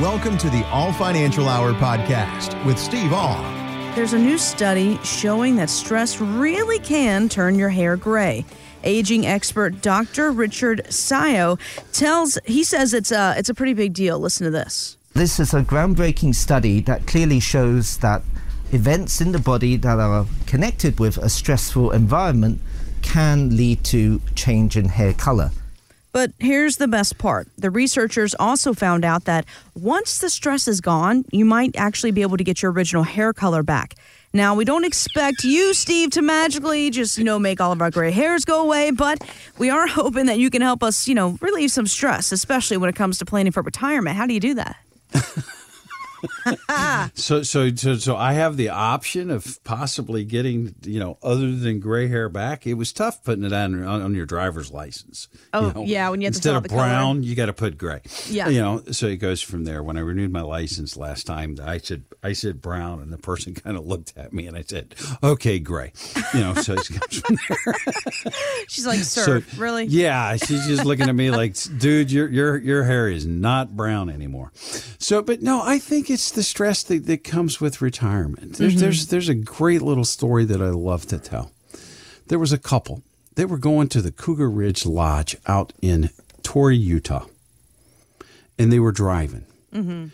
Welcome to the All Financial Hour podcast with Steve All. There's a new study showing that stress really can turn your hair gray. Aging expert Dr. Richard Siow tells he says it's a it's a pretty big deal. Listen to this. This is a groundbreaking study that clearly shows that events in the body that are connected with a stressful environment can lead to change in hair color. But here's the best part. The researchers also found out that once the stress is gone, you might actually be able to get your original hair color back. Now, we don't expect you, Steve, to magically just, you know, make all of our gray hairs go away, but we are hoping that you can help us, you know, relieve some stress, especially when it comes to planning for retirement. How do you do that? so, so, so, so I have the option of possibly getting, you know, other than gray hair back. It was tough putting it on on, on your driver's license. Oh, you know? yeah, when you instead of the color. brown, you got to put gray. Yeah. you know. So it goes from there. When I renewed my license last time, I said I said brown, and the person kind of looked at me, and I said, "Okay, gray." You know, so it goes from there. She's like, sir, really? Yeah, she's just looking at me like, dude, your your your hair is not brown anymore. So, but no, I think it's the stress that, that comes with retirement. There's mm-hmm. there's there's a great little story that I love to tell. There was a couple. They were going to the Cougar Ridge Lodge out in Torrey, Utah, and they were driving. Mm-hmm.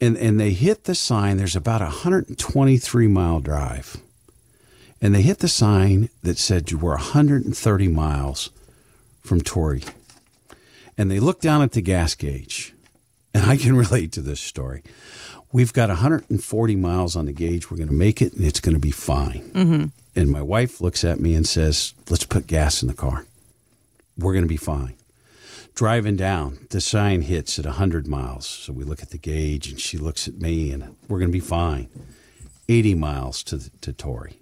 And and they hit the sign. There's about a 123 mile drive and they hit the sign that said you were 130 miles from Torrey. And they looked down at the gas gauge, and I can relate to this story. We've got 140 miles on the gauge. We're going to make it, and it's going to be fine. Mm-hmm. And my wife looks at me and says, Let's put gas in the car. We're going to be fine. Driving down, the sign hits at 100 miles. So we look at the gauge, and she looks at me, and we're going to be fine. 80 miles to, to Torrey.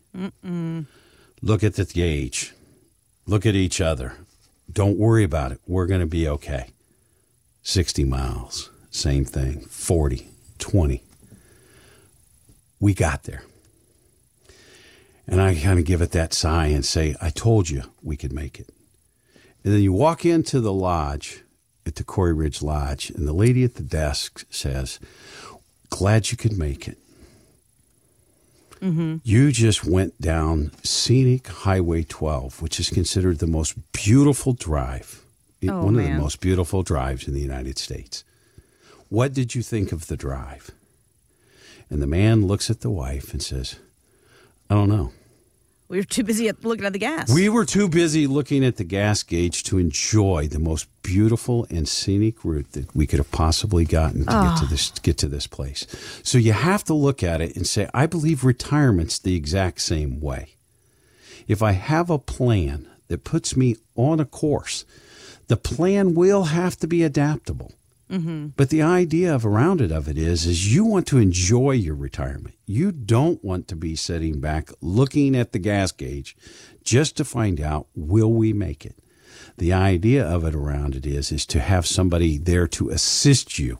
Look at the gauge. Look at each other. Don't worry about it. We're going to be okay. 60 miles, same thing. 40, 20. We got there. And I kind of give it that sigh and say, I told you we could make it. And then you walk into the lodge at the Cougar Ridge Lodge, and the lady at the desk says, Glad you could make it. Mm-hmm. You just went down scenic Highway 12, which is considered the most beautiful drive, Oh, one of the most beautiful drives in the United States. What did you think of the drive? And the man looks at the wife and says, I don't know. We were too busy looking at the gas. We were too busy looking at the gas gauge to enjoy the most beautiful and scenic route that we could have possibly gotten to get to ah. this get to this place. So you have to look at it and say, I believe retirement's the exact same way. If I have a plan that puts me on a course, the plan will have to be adaptable. Mm-hmm. But the idea of around it of it is is you want to enjoy your retirement. You don't want to be sitting back looking at the gas gauge just to find out will we make it. The idea of it around it is is to have somebody there to assist you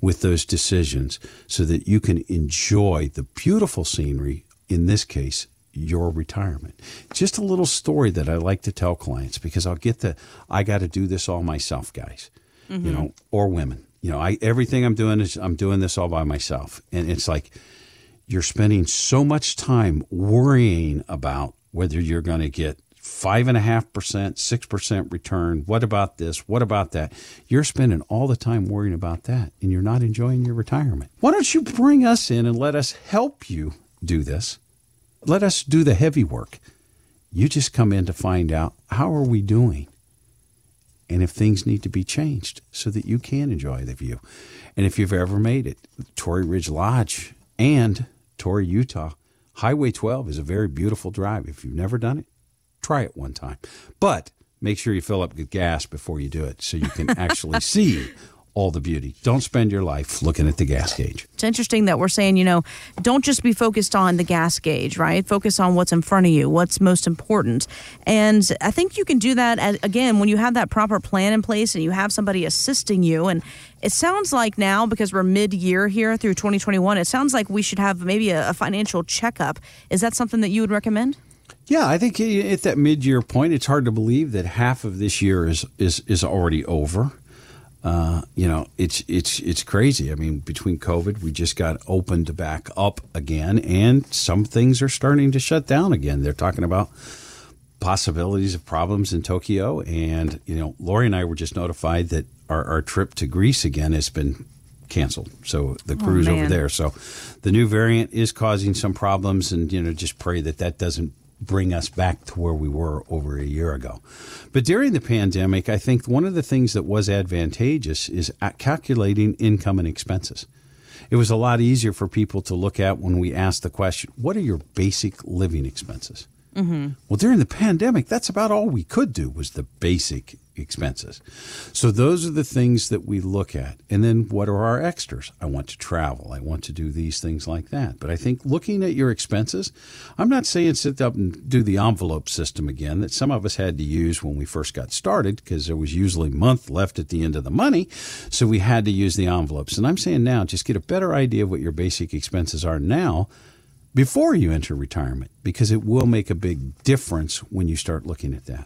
with those decisions so that you can enjoy the beautiful scenery in this case your retirement. Just a little story that I like to tell clients because I'll get the I got to do this all myself guys you know, or women. You know, I everything I'm doing is I'm doing this all by myself, and it's like you're spending so much time worrying about whether you're going to get five and a half percent, six percent return. What about this? What about that? You're spending all the time worrying about that, and you're not enjoying your retirement. Why don't you bring us in and let us help you do this? Let us do the heavy work. You just come in to find out how are we doing and if things need to be changed so that you can enjoy the view. And if you've ever made it, Torrey Ridge Lodge and Torrey, Utah, Highway 12 is a very beautiful drive. If you've never done it, try it one time. But make sure you fill up with gas before you do it so you can actually see all the beauty. Don't spend your life looking at the gas gauge. It's interesting that we're saying, you know, don't just be focused on the gas gauge, right? Focus on what's in front of you, what's most important. And I think you can do that, again, when you have that proper plan in place and you have somebody assisting you. And it sounds like now, because we're mid year here through 2021, it sounds like we should have maybe a, a financial checkup. Is that something that you would recommend? Yeah, I think at that mid-year point, it's hard to believe that half of this year is is is already over. Uh, you know, it's it's it's crazy. I mean, between COVID, we just got opened back up again, and some things are starting to shut down again. They're talking about possibilities of problems in Tokyo, and you know, Lori and I were just notified that our, our trip to Greece again has been canceled. So the cruise oh, over there. So the new variant is causing some problems, and you know, just pray that that doesn't bring us back to where we were over a year ago. But during the pandemic, I think one of the things that was advantageous is calculating income and expenses. It was a lot easier for people to look at when we asked the question, what are your basic living expenses? Mm-hmm. Well, during the pandemic, that's about all we could do was the basic expenses. So those are the things that we look at. And then what are our extras? I want to travel. I want to do these things like that. But I think looking at your expenses, I'm not saying sit up and do the envelope system again that some of us had to use when we first got started because there was usually month left at the end of the money. So we had to use the envelopes. And I'm saying now just get a better idea of what your basic expenses are now before you enter retirement because it will make a big difference when you start looking at that.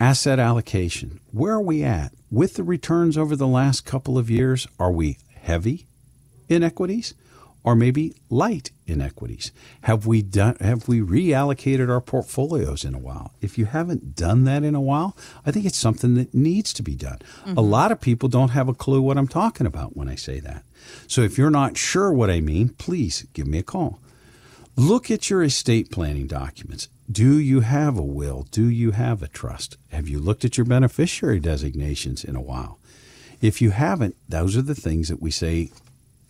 Asset allocation. Where are we at? With the returns over the last couple of years, are we heavy in equities or maybe light in equities? Have we done have we reallocated our portfolios in a while? If you haven't done that in a while, I think it's something that needs to be done. Mm-hmm. A lot of people don't have a clue what I'm talking about when I say that. So if you're not sure what I mean, please give me a call. Look at your estate planning documents. Do you have a will? Do you have a trust? Have you looked at your beneficiary designations in a while? If you haven't, those are the things that we say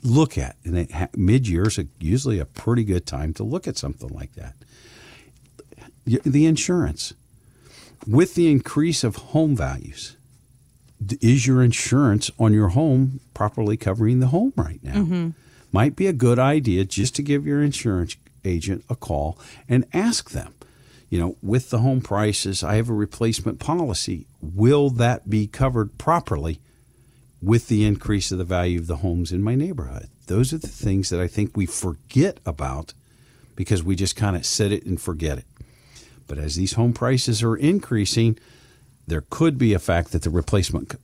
look at. And ha- mid year is usually a pretty good time to look at something like that. The insurance. With the increase of home values, is your insurance on your home properly covering the home right now? Mm-hmm. Might be a good idea just to give your insurance agent a call and ask them you know, with the home prices, I have a replacement policy. Will that be covered properly with the increase of the value of the homes in my neighborhood? Those are the things that I think we forget about because we just kind of set it and forget it. But as these home prices are increasing, there could be a fact that the replacement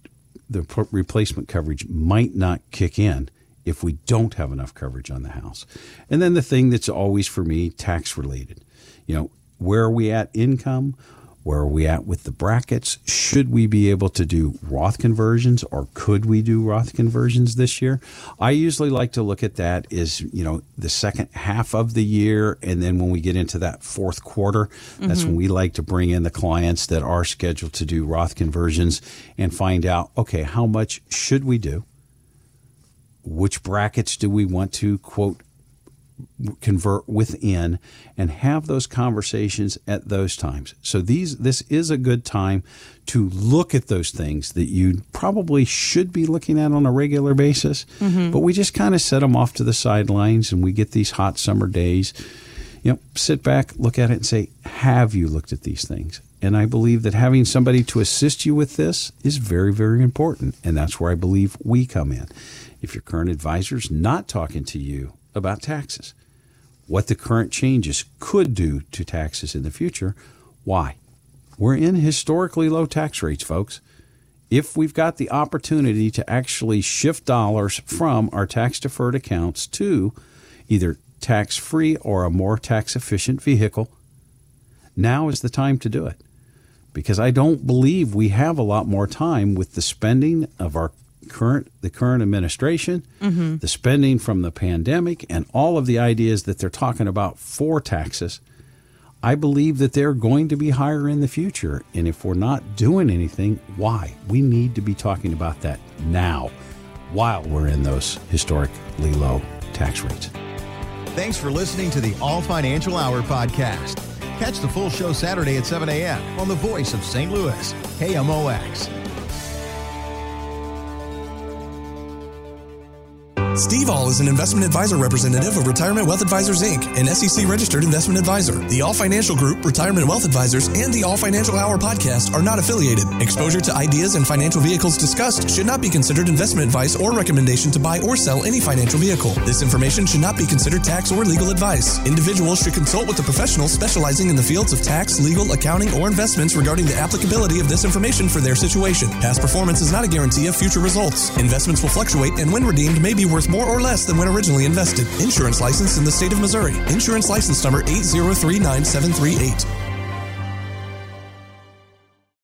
the replacement coverage might not kick in if we don't have enough coverage on the house. And then the thing that's always for me tax related. You know, where are we at income? Where are we at with the brackets? Should we be able to do Roth conversions or could we do Roth conversions this year? I usually like to look at that is, you know, the second half of the year. And then when we get into that fourth quarter, that's mm-hmm. when we like to bring in the clients that are scheduled to do Roth conversions and find out, okay, how much should we do? Which brackets do we want to quote convert within and have those conversations at those times. So these this is a good time to look at those things that you probably should be looking at on a regular basis, mm-hmm. but we just kind of set them off to the sidelines and we get these hot summer days. You know, sit back, look at it and say, "Have you looked at these things?" And I believe that having somebody to assist you with this is very, very important. And that's where I believe we come in. If your current advisor is not talking to you about taxes, what the current changes could do to taxes in the future. Why? We're in historically low tax rates, folks. If we've got the opportunity to actually shift dollars from our tax deferred accounts to either tax free or a more tax efficient vehicle, now is the time to do it. Because I don't believe we have a lot more time with the spending of our current the current administration, mm-hmm. the spending from the pandemic, and all of the ideas that they're talking about for taxes, I believe that they're going to be higher in the future. And if we're not doing anything, why? We need to be talking about that now, while we're in those historically low tax rates. Thanks for listening to the All Financial Hour podcast. Catch the full show Saturday at 7 a.m. on the voice of St. Louis, KMOX. Steve All is an investment advisor representative of Retirement Wealth Advisors Inc., an SEC registered investment advisor. The All Financial Group, Retirement Wealth Advisors, and the All Financial Hour podcast are not affiliated. Exposure to ideas and financial vehicles discussed should not be considered investment advice or recommendation to buy or sell any financial vehicle. This information should not be considered tax or legal advice. Individuals should consult with a professional specializing in the fields of tax, legal, accounting, or investments regarding the applicability of this information for their situation. Past performance is not a guarantee of future results. Investments will fluctuate and when redeemed may be worth more or less than when originally invested. Insurance license in the state of Missouri. Insurance license number 8039738.